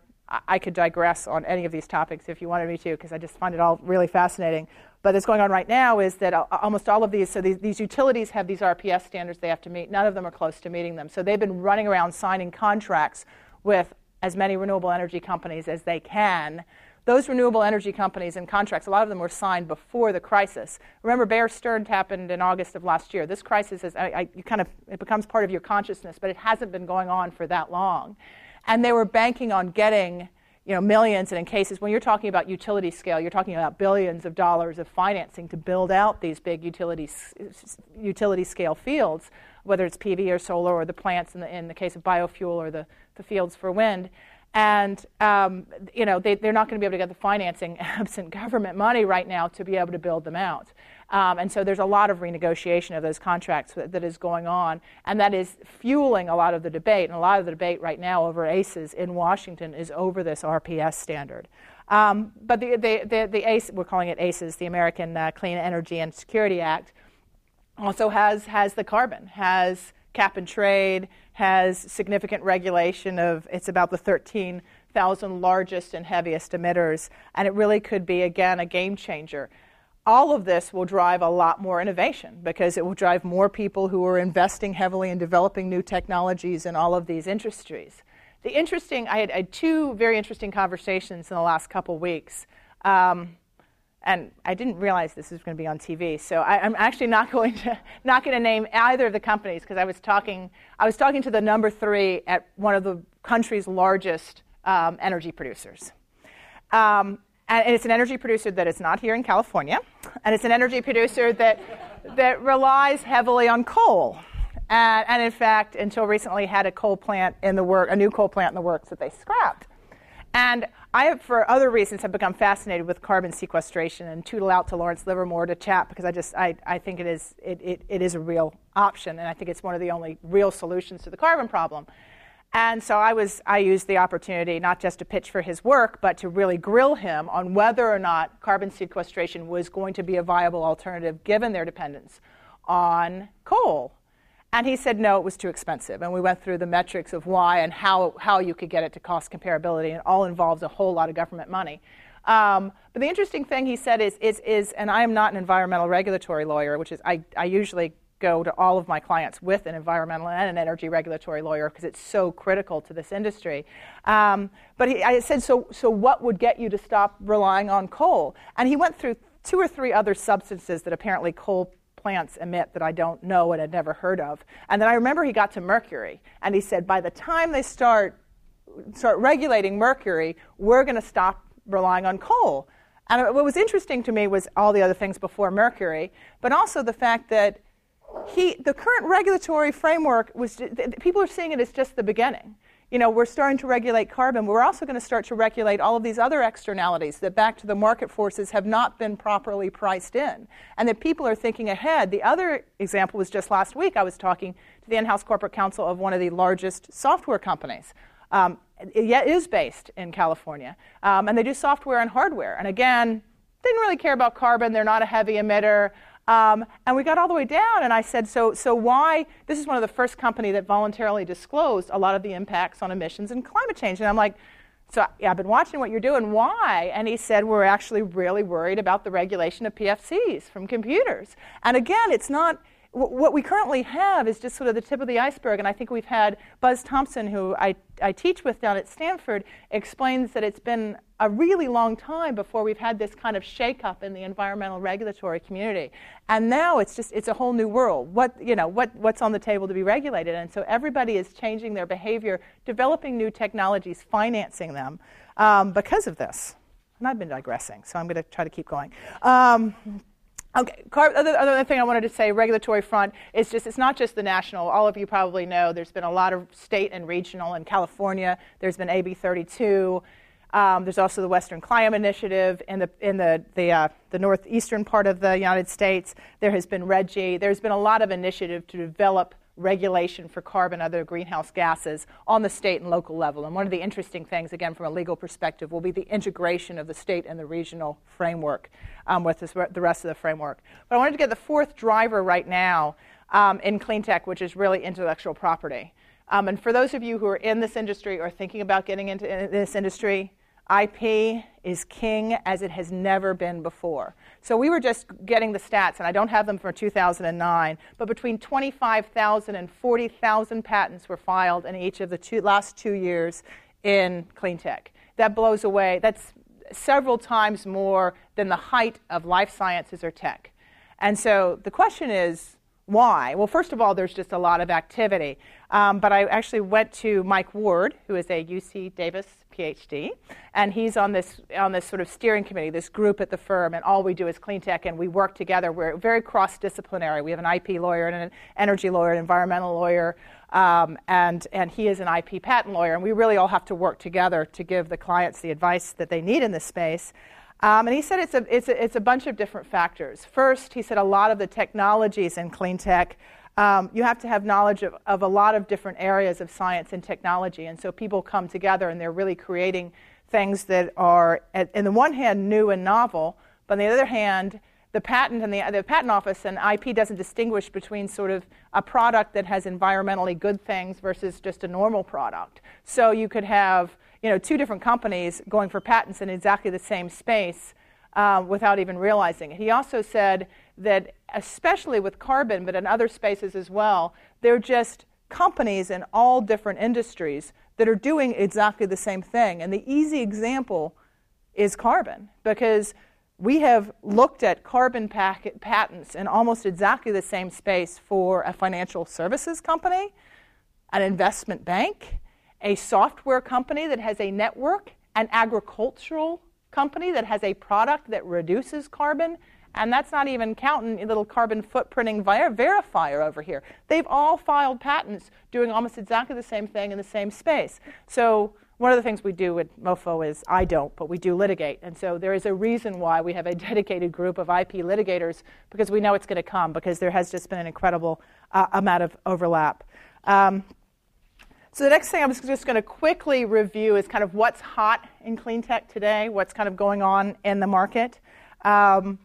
I could digress on any of these topics if you wanted me to, because I just find it all really fascinating. But what's going on right now is that almost all of these, so these, these, utilities have these RPS standards they have to meet. None of them are close to meeting them. So they've been running around signing contracts with as many renewable energy companies as they can those renewable energy companies and contracts, a lot of them were signed before the crisis. Remember, Bear Stearns happened in August of last year. This crisis is, I, I, you kind of, it becomes part of your consciousness, but it hasn't been going on for that long. And they were banking on getting you know, millions, and in cases when you're talking about utility scale, you're talking about billions of dollars of financing to build out these big utility, utility scale fields, whether it's PV or solar or the plants in the, in the case of biofuel or the, the fields for wind. And um, you know they, are not going to be able to get the financing absent government money right now to be able to build them out. Um, and so there's a lot of renegotiation of those contracts that, that is going on, and that is fueling a lot of the debate. And a lot of the debate right now over ACES in Washington is over this RPS standard. Um, but the, the, the, the, ACE, we're calling it ACES, the American uh, Clean Energy and Security Act, also has, has the carbon, has cap and trade, has significant regulation of, it's about the 13,000 largest and heaviest emitters, and it really could be, again, a game changer all of this will drive a lot more innovation because it will drive more people who are investing heavily in developing new technologies in all of these industries. The interesting, I had, I had two very interesting conversations in the last couple weeks. Um, and I didn't realize this was going to be on TV, so I, am actually not going to not going to name either of the companies because I was talking I was talking to the number three at one of the country's largest um, energy producers, um, and it's an energy producer that is not here in California, and it's an energy producer that, that relies heavily on coal. And, and, in fact, until recently, had a coal plant in the work, a new coal plant in the works that they scrapped. And I have, for other reasons, have become fascinated with carbon sequestration and tootle out to Lawrence Livermore to chat because I just I, I think it is it, it, it is a real option, and I think it's one of the only real solutions to the carbon problem. And so I was I used the opportunity not just to pitch for his work, but to really grill him on whether or not carbon sequestration was going to be a viable alternative given their dependence on coal. And he said no, it was too expensive. And we went through the metrics of why and how, how you could get it to cost comparability, and all involves a whole lot of government money. Um, but the interesting thing he said is, is, is, and I am not an environmental regulatory lawyer, which is I, I usually go to all of my clients with an environmental and an energy regulatory lawyer because it's so critical to this industry. Um, but he, I said, so, so what would get you to stop relying on coal? And he went through two or three other substances that apparently coal plants emit that I don't know and had never heard of. And then I remember he got to mercury, and he said, by the time they start start regulating mercury, we're going to stop relying on coal. And what was interesting to me was all the other things before mercury, but also the fact that he, the current regulatory framework was, people are seeing it as just the beginning. You know, we're starting to regulate carbon. We're also going to start to regulate all of these other externalities that, back to the market forces, have not been properly priced in. And that people are thinking ahead. The other example was just last week. I was talking to the in house corporate counsel of one of the largest software companies. Um, it is based in California. Um, and they do software and hardware. And again, didn't really care about carbon. They're not a heavy emitter. Um, and we got all the way down, and I said, so, so why? This is one of the first company that voluntarily disclosed a lot of the impacts on emissions and climate change. And I'm like, so yeah, I've been watching what you're doing. Why? And he said, we're actually really worried about the regulation of PFCs from computers. And again, it's not what we currently have is just sort of the tip of the iceberg. And I think we've had Buzz Thompson, who I, I teach with down at Stanford, explains that it's been a really long time before we've had this kind of shakeup in the environmental regulatory community. And now it's just it's a whole new world. What you know, what, what's on the table to be regulated? And so everybody is changing their behavior, developing new technologies, financing them um, because of this. And I've been digressing, so I'm going to try to keep going. Um, Okay, other, other thing I wanted to say, regulatory front, is just it's not just the national. All of you probably know there's been a lot of state and regional in California. There's been AB 32. Um, there's also the Western Climate Initiative in the in the the, uh, the northeastern part of the United States. There has been RGGI. There's been a lot of initiative to develop regulation for carbon other greenhouse gases on the state and local level. And one of the interesting things, again, from a legal perspective, will be the integration of the state and the regional framework um, with this, the rest of the framework. But I wanted to get the fourth driver right now um, in clean tech, which is really intellectual property. Um, and for those of you who are in this industry or thinking about getting into this industry, IP is king as it has never been before. So we were just getting the stats, and I don't have them for 2009, but between 25,000 and 40,000 patents were filed in each of the two, last two years in clean tech. That blows away. That's several times more than the height of life sciences or tech. And so the question is, why? Well, first of all, there's just a lot of activity. Um, but I actually went to Mike Ward, who is a UC Davis PhD, and he's on this on this sort of steering committee, this group at the firm, and all we do is clean tech, and we work together. We're very cross-disciplinary. We have an IP lawyer and an energy lawyer, an environmental lawyer, um, and and he is an IP patent lawyer, and we really all have to work together to give the clients the advice that they need in this space. Um, and he said it's a, it's, a, it's a bunch of different factors. First, he said a lot of the technologies in clean tech, um, you have to have knowledge of, of a lot of different areas of science and technology. And so people come together and they're really creating things that are, on the one hand, new and novel, but on the other hand, the patent and the, the patent office and IP doesn't distinguish between sort of a product that has environmentally good things versus just a normal product. So you could have you know, two different companies going for patents in exactly the same space uh, without even realizing it. He also said that, especially with carbon, but in other spaces as well, they're just companies in all different industries that are doing exactly the same thing. And the easy example is carbon, because we have looked at carbon patents in almost exactly the same space for a financial services company, an investment bank, a software company that has a network, an agricultural company that has a product that reduces carbon, and that's not even counting a little carbon footprinting verifier over here. They've all filed patents doing almost exactly the same thing in the same space. So one of the things we do at MOFO is I don't, but we do litigate. And so there is a reason why we have a dedicated group of IP litigators because we know it's going to come because there has just been an incredible uh, amount of overlap. Um, so the next thing I'm just going to quickly review is kind of what's hot in clean tech today, what's kind of going on in the market. Um,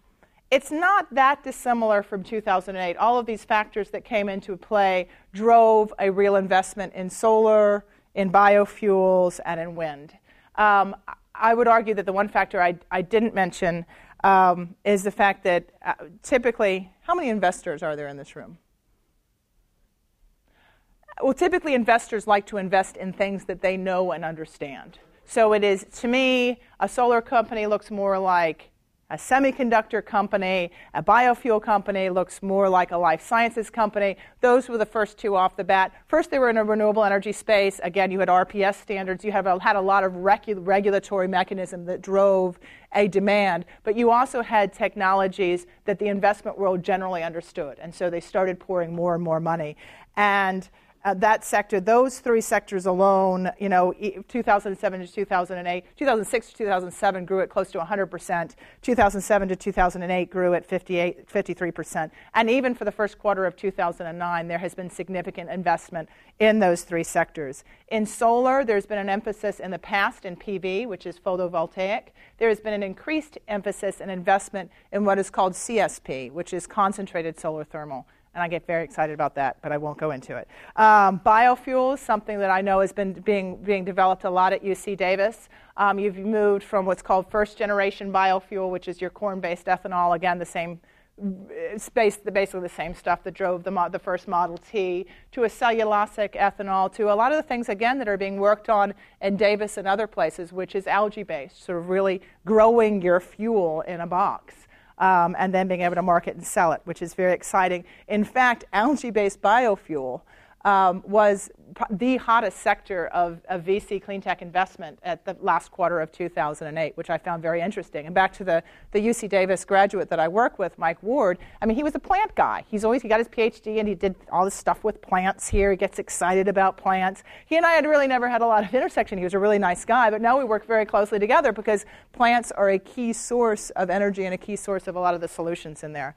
it's not that dissimilar from 2008. All of these factors that came into play drove a real investment in solar, in biofuels, and in wind. Um, I would argue that the one factor I, I didn't mention um, is the fact that uh, typically, how many investors are there in this room? Well, typically investors like to invest in things that they know and understand. So it is, to me, a solar company looks more like a semiconductor company, a biofuel company looks more like a life sciences company. Those were the first two off the bat. First, they were in a renewable energy space. Again, you had RPS standards. You have a, had a lot of regu- regulatory mechanism that drove a demand, but you also had technologies that the investment world generally understood, and so they started pouring more and more money. And uh, that sector, those three sectors alone, you know, 2007 to 2008, 2006 to 2007 grew at close to 100%. 2007 to 2008 grew at 58, 53%. And even for the first quarter of 2009, there has been significant investment in those three sectors. In solar, there's been an emphasis in the past in PV, which is photovoltaic. There has been an increased emphasis and investment in what is called CSP, which is concentrated solar thermal and I get very excited about that, but I won't go into it. Um, biofuels, something that I know has been being, being developed a lot at UC Davis. Um, you've moved from what's called first generation biofuel, which is your corn based ethanol, again, the same space, basically the same stuff that drove the, the first Model T, to a cellulosic ethanol, to a lot of the things, again, that are being worked on in Davis and other places, which is algae based, sort of really growing your fuel in a box um, and then being able to market and sell it, which is very exciting. In fact, algae based biofuel um, was the hottest sector of, of VC clean tech investment at the last quarter of 2008, which I found very interesting. And back to the, the UC Davis graduate that I work with, Mike Ward, I mean, he was a plant guy. He's always, he got his PhD and he did all this stuff with plants here. He gets excited about plants. He and I had really never had a lot of intersection. He was a really nice guy, but now we work very closely together because plants are a key source of energy and a key source of a lot of the solutions in there.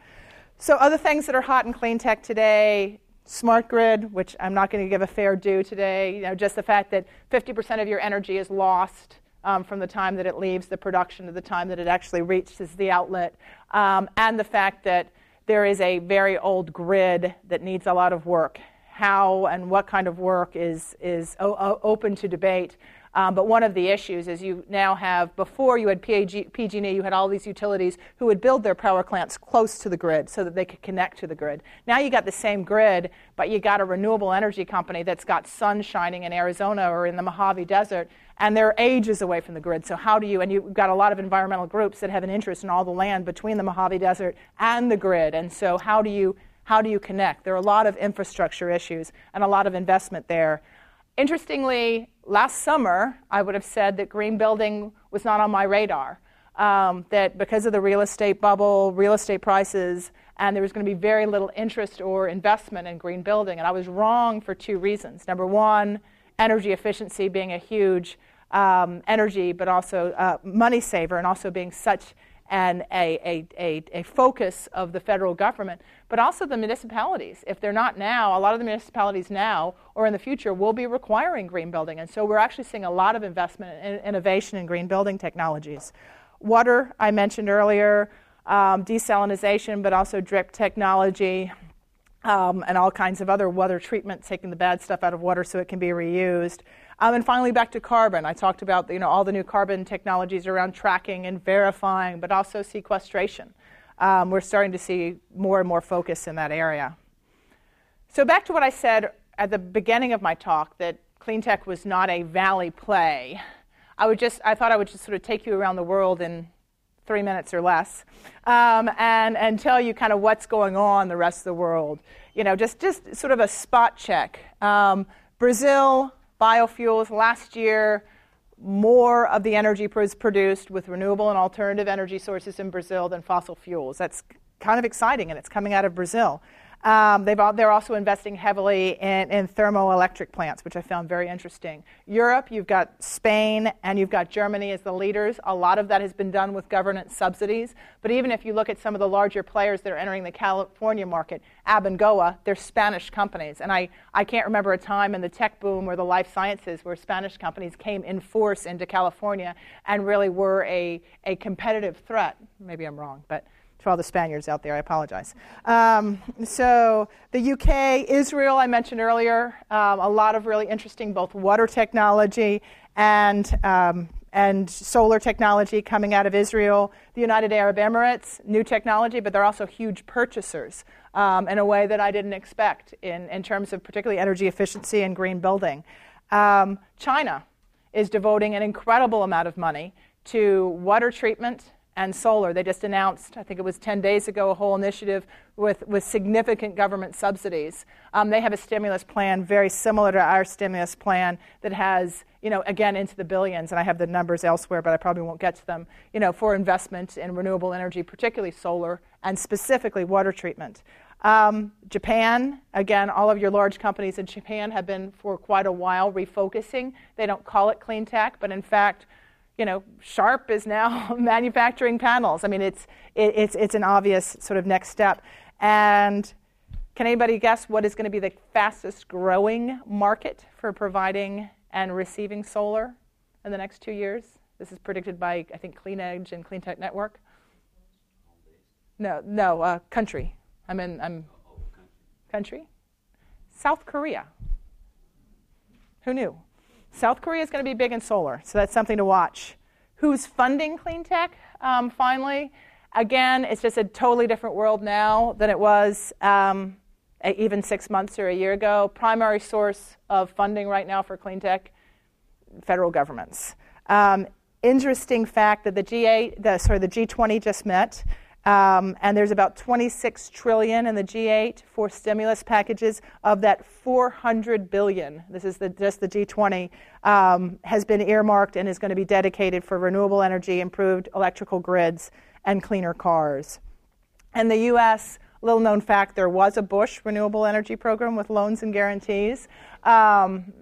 So, other things that are hot in clean tech today smart grid, which I'm not going to give a fair due today, you know, just the fact that 50% of your energy is lost um, from the time that it leaves the production to the time that it actually reaches the outlet, um, and the fact that there is a very old grid that needs a lot of work. How and what kind of work is, is o- open to debate. Um, but one of the issues is you now have, before you had PG, PG&E, you had all these utilities who would build their power plants close to the grid so that they could connect to the grid. Now you got the same grid, but you got a renewable energy company that's got sun shining in Arizona or in the Mojave Desert, and they're ages away from the grid. So how do you, and you've got a lot of environmental groups that have an interest in all the land between the Mojave Desert and the grid, and so how do you, how do you connect? There are a lot of infrastructure issues and a lot of investment there. Interestingly, last summer, I would have said that green building was not on my radar. Um, that because of the real estate bubble, real estate prices, and there was going to be very little interest or investment in green building. And I was wrong for two reasons. Number one, energy efficiency being a huge um, energy, but also uh, money saver, and also being such and a, a, a, a, focus of the federal government, but also the municipalities. If they're not now, a lot of the municipalities now or in the future will be requiring green building. And so we're actually seeing a lot of investment in innovation in green building technologies. Water, I mentioned earlier, um, desalination, but also drip technology. Um, and all kinds of other water treatment, taking the bad stuff out of water so it can be reused. Um, and finally, back to carbon. I talked about you know, all the new carbon technologies around tracking and verifying, but also sequestration. Um, we're starting to see more and more focus in that area. So, back to what I said at the beginning of my talk that clean tech was not a valley play. I, would just, I thought I would just sort of take you around the world in three minutes or less um, and, and tell you kind of what's going on the rest of the world. You know, just, just sort of a spot check. Um, Brazil, biofuels. Last year, more of the energy was produced with renewable and alternative energy sources in Brazil than fossil fuels. That's kind of exciting, and it's coming out of Brazil. Um, they are also investing heavily in, in, thermoelectric plants, which I found very interesting. Europe, you've got Spain and you've got Germany as the leaders. A lot of that has been done with government subsidies. But even if you look at some of the larger players that are entering the California market, Abengoa, they're Spanish companies. And I, I can't remember a time in the tech boom or the life sciences where Spanish companies came in force into California and really were a, a competitive threat. Maybe I'm wrong, but to all the Spaniards out there, I apologize. Um, so, the UK, Israel, I mentioned earlier, um, a lot of really interesting both water technology and, um, and solar technology coming out of Israel. The United Arab Emirates, new technology, but they're also huge purchasers um, in a way that I didn't expect in, in terms of particularly energy efficiency and green building. Um, China is devoting an incredible amount of money to water treatment and solar. They just announced, I think it was 10 days ago, a whole initiative with, with significant government subsidies. Um, they have a stimulus plan very similar to our stimulus plan that has, you know, again, into the billions, and I have the numbers elsewhere, but I probably won't get to them, you know, for investment in renewable energy, particularly solar, and specifically water treatment. Um, Japan, again, all of your large companies in Japan have been for quite a while refocusing. They don't call it clean tech, but in fact, you know, Sharp is now manufacturing panels. I mean, it's, it, it's, it's an obvious sort of next step. And can anybody guess what is going to be the fastest growing market for providing and receiving solar in the next two years? This is predicted by, I think, CleanEdge and CleanTech Network. No, no, uh, country. I'm in, I'm, country? South Korea. Who knew? South Korea is going to be big in solar, so that's something to watch. Who's funding clean tech, um, finally? Again, it's just a totally different world now than it was um, even six months or a year ago. Primary source of funding right now for clean tech, federal governments. Um, interesting fact that the G8, the, sorry, the G20 just met. Um, and there's about 26 trillion in the G8 for stimulus packages. Of that, 400 billion. This is the, just the G20 um, has been earmarked and is going to be dedicated for renewable energy, improved electrical grids, and cleaner cars. And the U.S. Little known fact: there was a Bush renewable energy program with loans and guarantees. Um,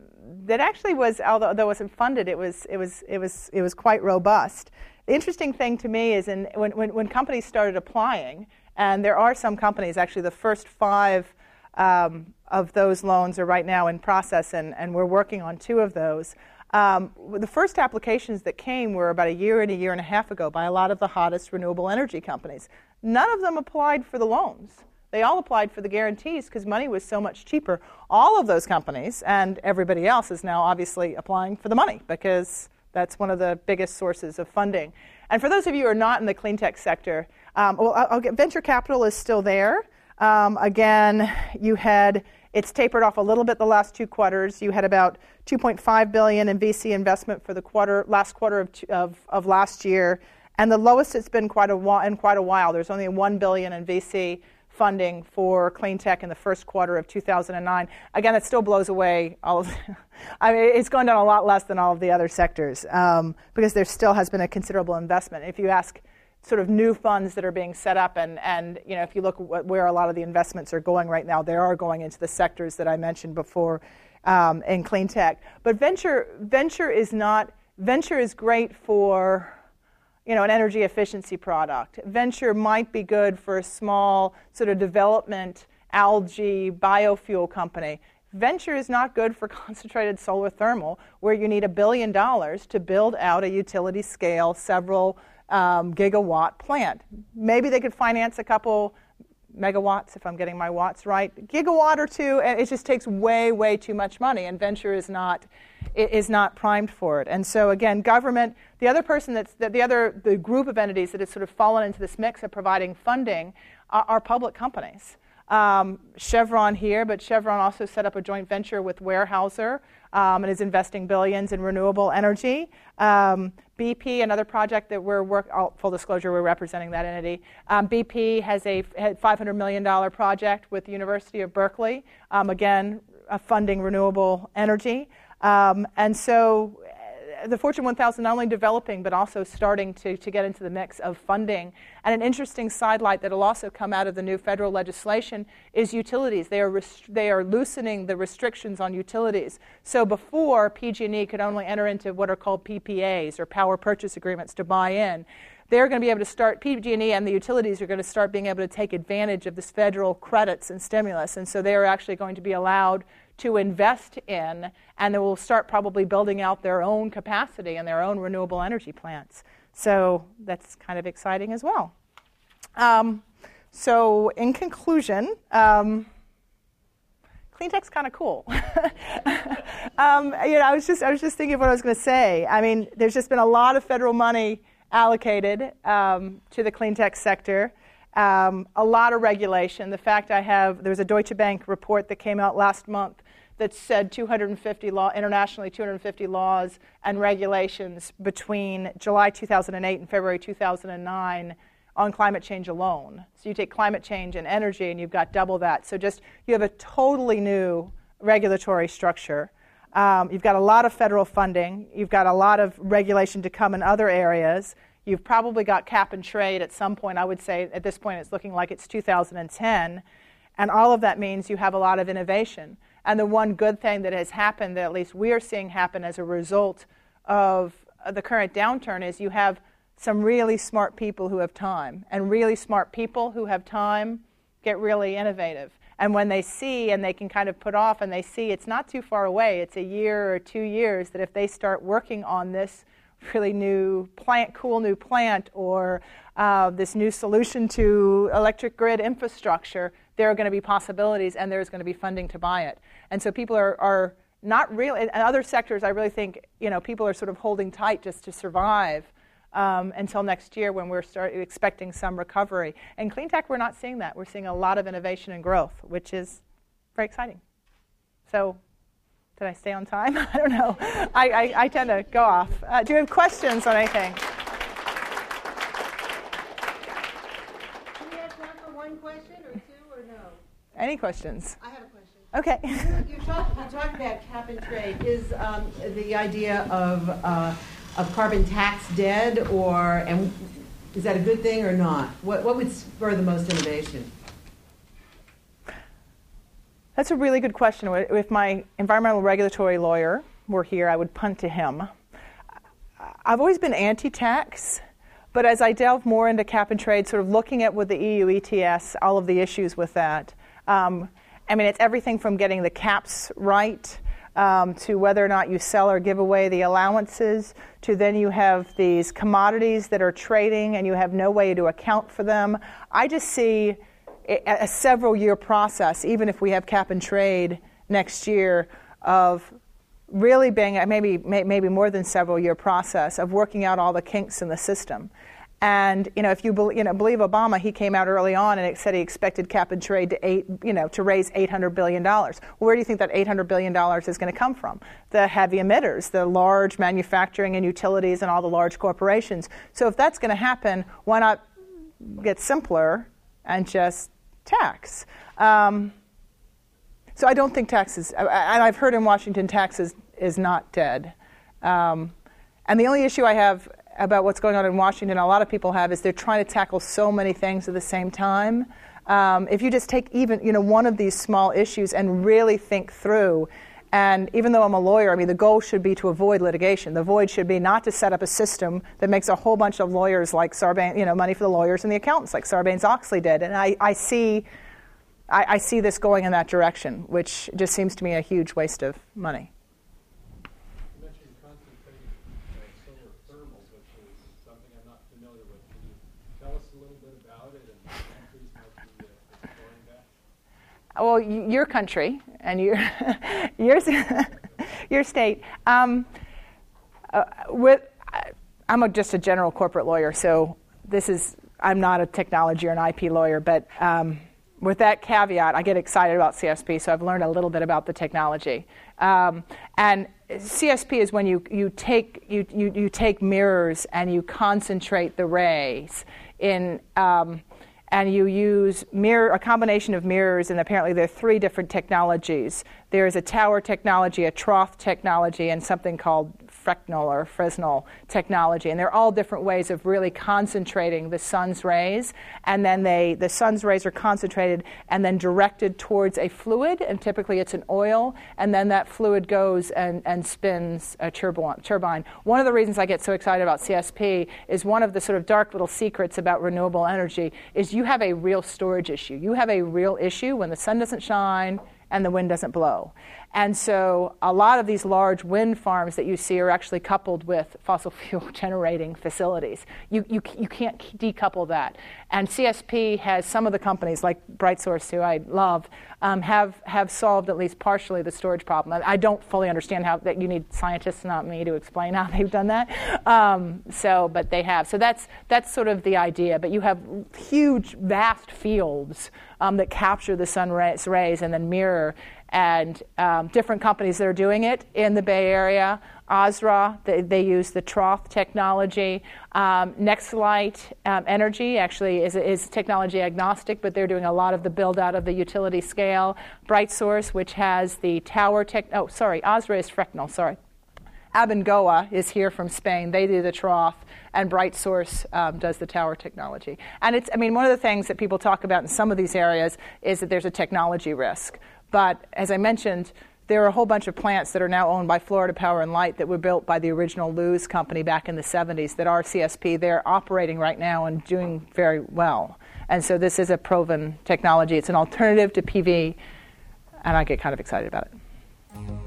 that actually was, although it wasn't funded, it was, it was, it was, it was quite robust. The interesting thing to me is in, when, when, when, companies started applying, and there are some companies, actually, the first five um, of those loans are right now in process, and, and we're working on two of those. Um, the first applications that came were about a year and a year and a half ago by a lot of the hottest renewable energy companies. None of them applied for the loans. They all applied for the guarantees because money was so much cheaper. All of those companies and everybody else is now obviously applying for the money because that's one of the biggest sources of funding. And for those of you who are not in the clean tech sector, um, well, I'll get, venture capital is still there. Um, again, you had it's tapered off a little bit the last two quarters. You had about 2.5 billion in VC investment for the quarter last quarter of, of, of last year, and the lowest it's been quite a while, in quite a while. There's only 1 billion in VC funding for clean tech in the first quarter of 2009. Again, it still blows away all of. I mean, it's gone down a lot less than all of the other sectors um, because there still has been a considerable investment. If you ask sort of new funds that are being set up, and, and you know, if you look where a lot of the investments are going right now, they are going into the sectors that I mentioned before um, in clean tech. But venture venture is not venture is great for you know, an energy efficiency product. Venture might be good for a small sort of development algae biofuel company. Venture is not good for concentrated solar thermal, where you need a billion dollars to build out a utility scale, several um, gigawatt plant. Maybe they could finance a couple megawatts, if I'm getting my watts right, gigawatt or two, and it just takes way, way too much money, and venture is not is not primed for it. And so again, government, the other person that's the other the group of entities that has sort of fallen into this mix of providing funding are, are public companies. Um, Chevron here, but Chevron also set up a joint venture with Weyerhaeuser um, and is investing billions in renewable energy. Um, BP, another project that we're work, full disclosure, we're representing that entity. Um, BP has a $500 million project with the University of Berkeley, um, again, uh, funding renewable energy. Um, and so the Fortune 1000 not only developing but also starting to, to get into the mix of funding. And an interesting sidelight that will also come out of the new federal legislation is utilities. They are, rest- they are loosening the restrictions on utilities. So before, PG&E could only enter into what are called PPAs or power purchase agreements to buy in they're going to be able to start PG&E and the utilities are going to start being able to take advantage of this federal credits and stimulus and so they are actually going to be allowed to invest in, and they will start probably building out their own capacity and their own renewable energy plants. So that's kind of exciting as well. Um, so, in conclusion, um, clean kind of cool. um, you know, I was just I was just thinking of what I was going to say. I mean, there's just been a lot of federal money allocated um, to the clean tech sector. Um, a lot of regulation. The fact I have, there was a Deutsche Bank report that came out last month that said 250 law, internationally 250 laws and regulations between July 2008 and February 2009 on climate change alone. So you take climate change and energy, and you've got double that. So just you have a totally new regulatory structure. Um, you've got a lot of federal funding. You've got a lot of regulation to come in other areas. You've probably got cap and trade at some point. I would say at this point it's looking like it's 2010. And all of that means you have a lot of innovation. And the one good thing that has happened, that at least we are seeing happen as a result of the current downturn, is you have some really smart people who have time. And really smart people who have time get really innovative. And when they see and they can kind of put off and they see it's not too far away, it's a year or two years, that if they start working on this really new plant, cool new plant, or uh, this new solution to electric grid infrastructure, there are going to be possibilities and there's going to be funding to buy it. And so people are, are not really, in other sectors, I really think, you know, people are sort of holding tight just to survive um, until next year when we're start expecting some recovery. In clean tech, we're not seeing that. We're seeing a lot of innovation and growth, which is very exciting. So, did I stay on time? I don't know. I, I, I tend to go off. Uh, do you have questions on anything? Any questions? I have a question. Okay. you, you, talk, you talk about cap and trade. Is um, the idea of, uh, of carbon tax dead, or and is that a good thing or not? What, what would spur the most innovation? That's a really good question. If my environmental regulatory lawyer were here, I would punt to him. I've always been anti tax, but as I delve more into cap and trade, sort of looking at with the EU ETS, all of the issues with that, um, I mean, it's everything from getting the caps right um, to whether or not you sell or give away the allowances, to then you have these commodities that are trading and you have no way to account for them. I just see a, a several year process, even if we have cap and trade next year, of really being maybe maybe more than several year process of working out all the kinks in the system. And you know, if you, be, you know, believe Obama, he came out early on and said he expected cap and trade to eight, you know, to raise 800 billion dollars. Where do you think that 800 billion dollars is going to come from? The heavy emitters, the large manufacturing and utilities, and all the large corporations. So if that's going to happen, why not get simpler and just tax? Um, so I don't think taxes, and I've heard in Washington taxes is not dead. Um, and the only issue I have about what's going on in Washington, a lot of people have, is they're trying to tackle so many things at the same time. Um, if you just take even you know one of these small issues and really think through, and even though I'm a lawyer, I mean the goal should be to avoid litigation. The void should be not to set up a system that makes a whole bunch of lawyers like Sarbanes, you know, money for the lawyers and the accountants like Sarbanes Oxley did. And I, I see. I, I see this going in that direction, which just seems to me a huge waste of money. Well, your country and your your your state. Um, uh, with, I'm just a general corporate lawyer, so this is I'm not a technology or an IP lawyer, but um, with that caveat, I get excited about CSP, so I've learned a little bit about the technology. Um, and CSP is when you, you, take, you, you, you take mirrors and you concentrate the rays in um, and you use mirror, a combination of mirrors, and apparently there are three different technologies. There's a tower technology, a trough technology, and something called Fresnel or Fresnel technology. And they're all different ways of really concentrating the sun's rays. And then they, the sun's rays are concentrated and then directed towards a fluid, and typically it's an oil. And then that fluid goes and, and spins a turbine. One of the reasons I get so excited about CSP is one of the sort of dark little secrets about renewable energy is you have a real storage issue. You have a real issue when the sun doesn't shine and the wind doesn't blow. And so a lot of these large wind farms that you see are actually coupled with fossil fuel generating facilities. You, you, you can't decouple that. And CSP has some of the companies, like BrightSource, who I love, um, have, have solved at least partially the storage problem. I don't fully understand how that you need scientists, not me, to explain how they've done that. Um, so, but they have. So that's, that's sort of the idea. But you have huge, vast fields um, that capture the sun rays, and then mirror and um, different companies that are doing it in the Bay Area. Ausra, they, they use the trough technology. Um, Nextlight um, Energy actually is, is technology agnostic, but they're doing a lot of the build out of the utility scale. BrightSource, which has the tower tech. Oh, sorry, Ausra is Fresnel, sorry. Abengoa is here from Spain. They do the trough, and BrightSource um, does the tower technology. And it's, I mean, one of the things that people talk about in some of these areas is that there's a technology risk. But as I mentioned, there are a whole bunch of plants that are now owned by Florida Power and Light that were built by the original Luz company back in the 70s that are CSP. They're operating right now and doing very well. And so this is a proven technology. It's an alternative to PV, and I get kind of excited about it.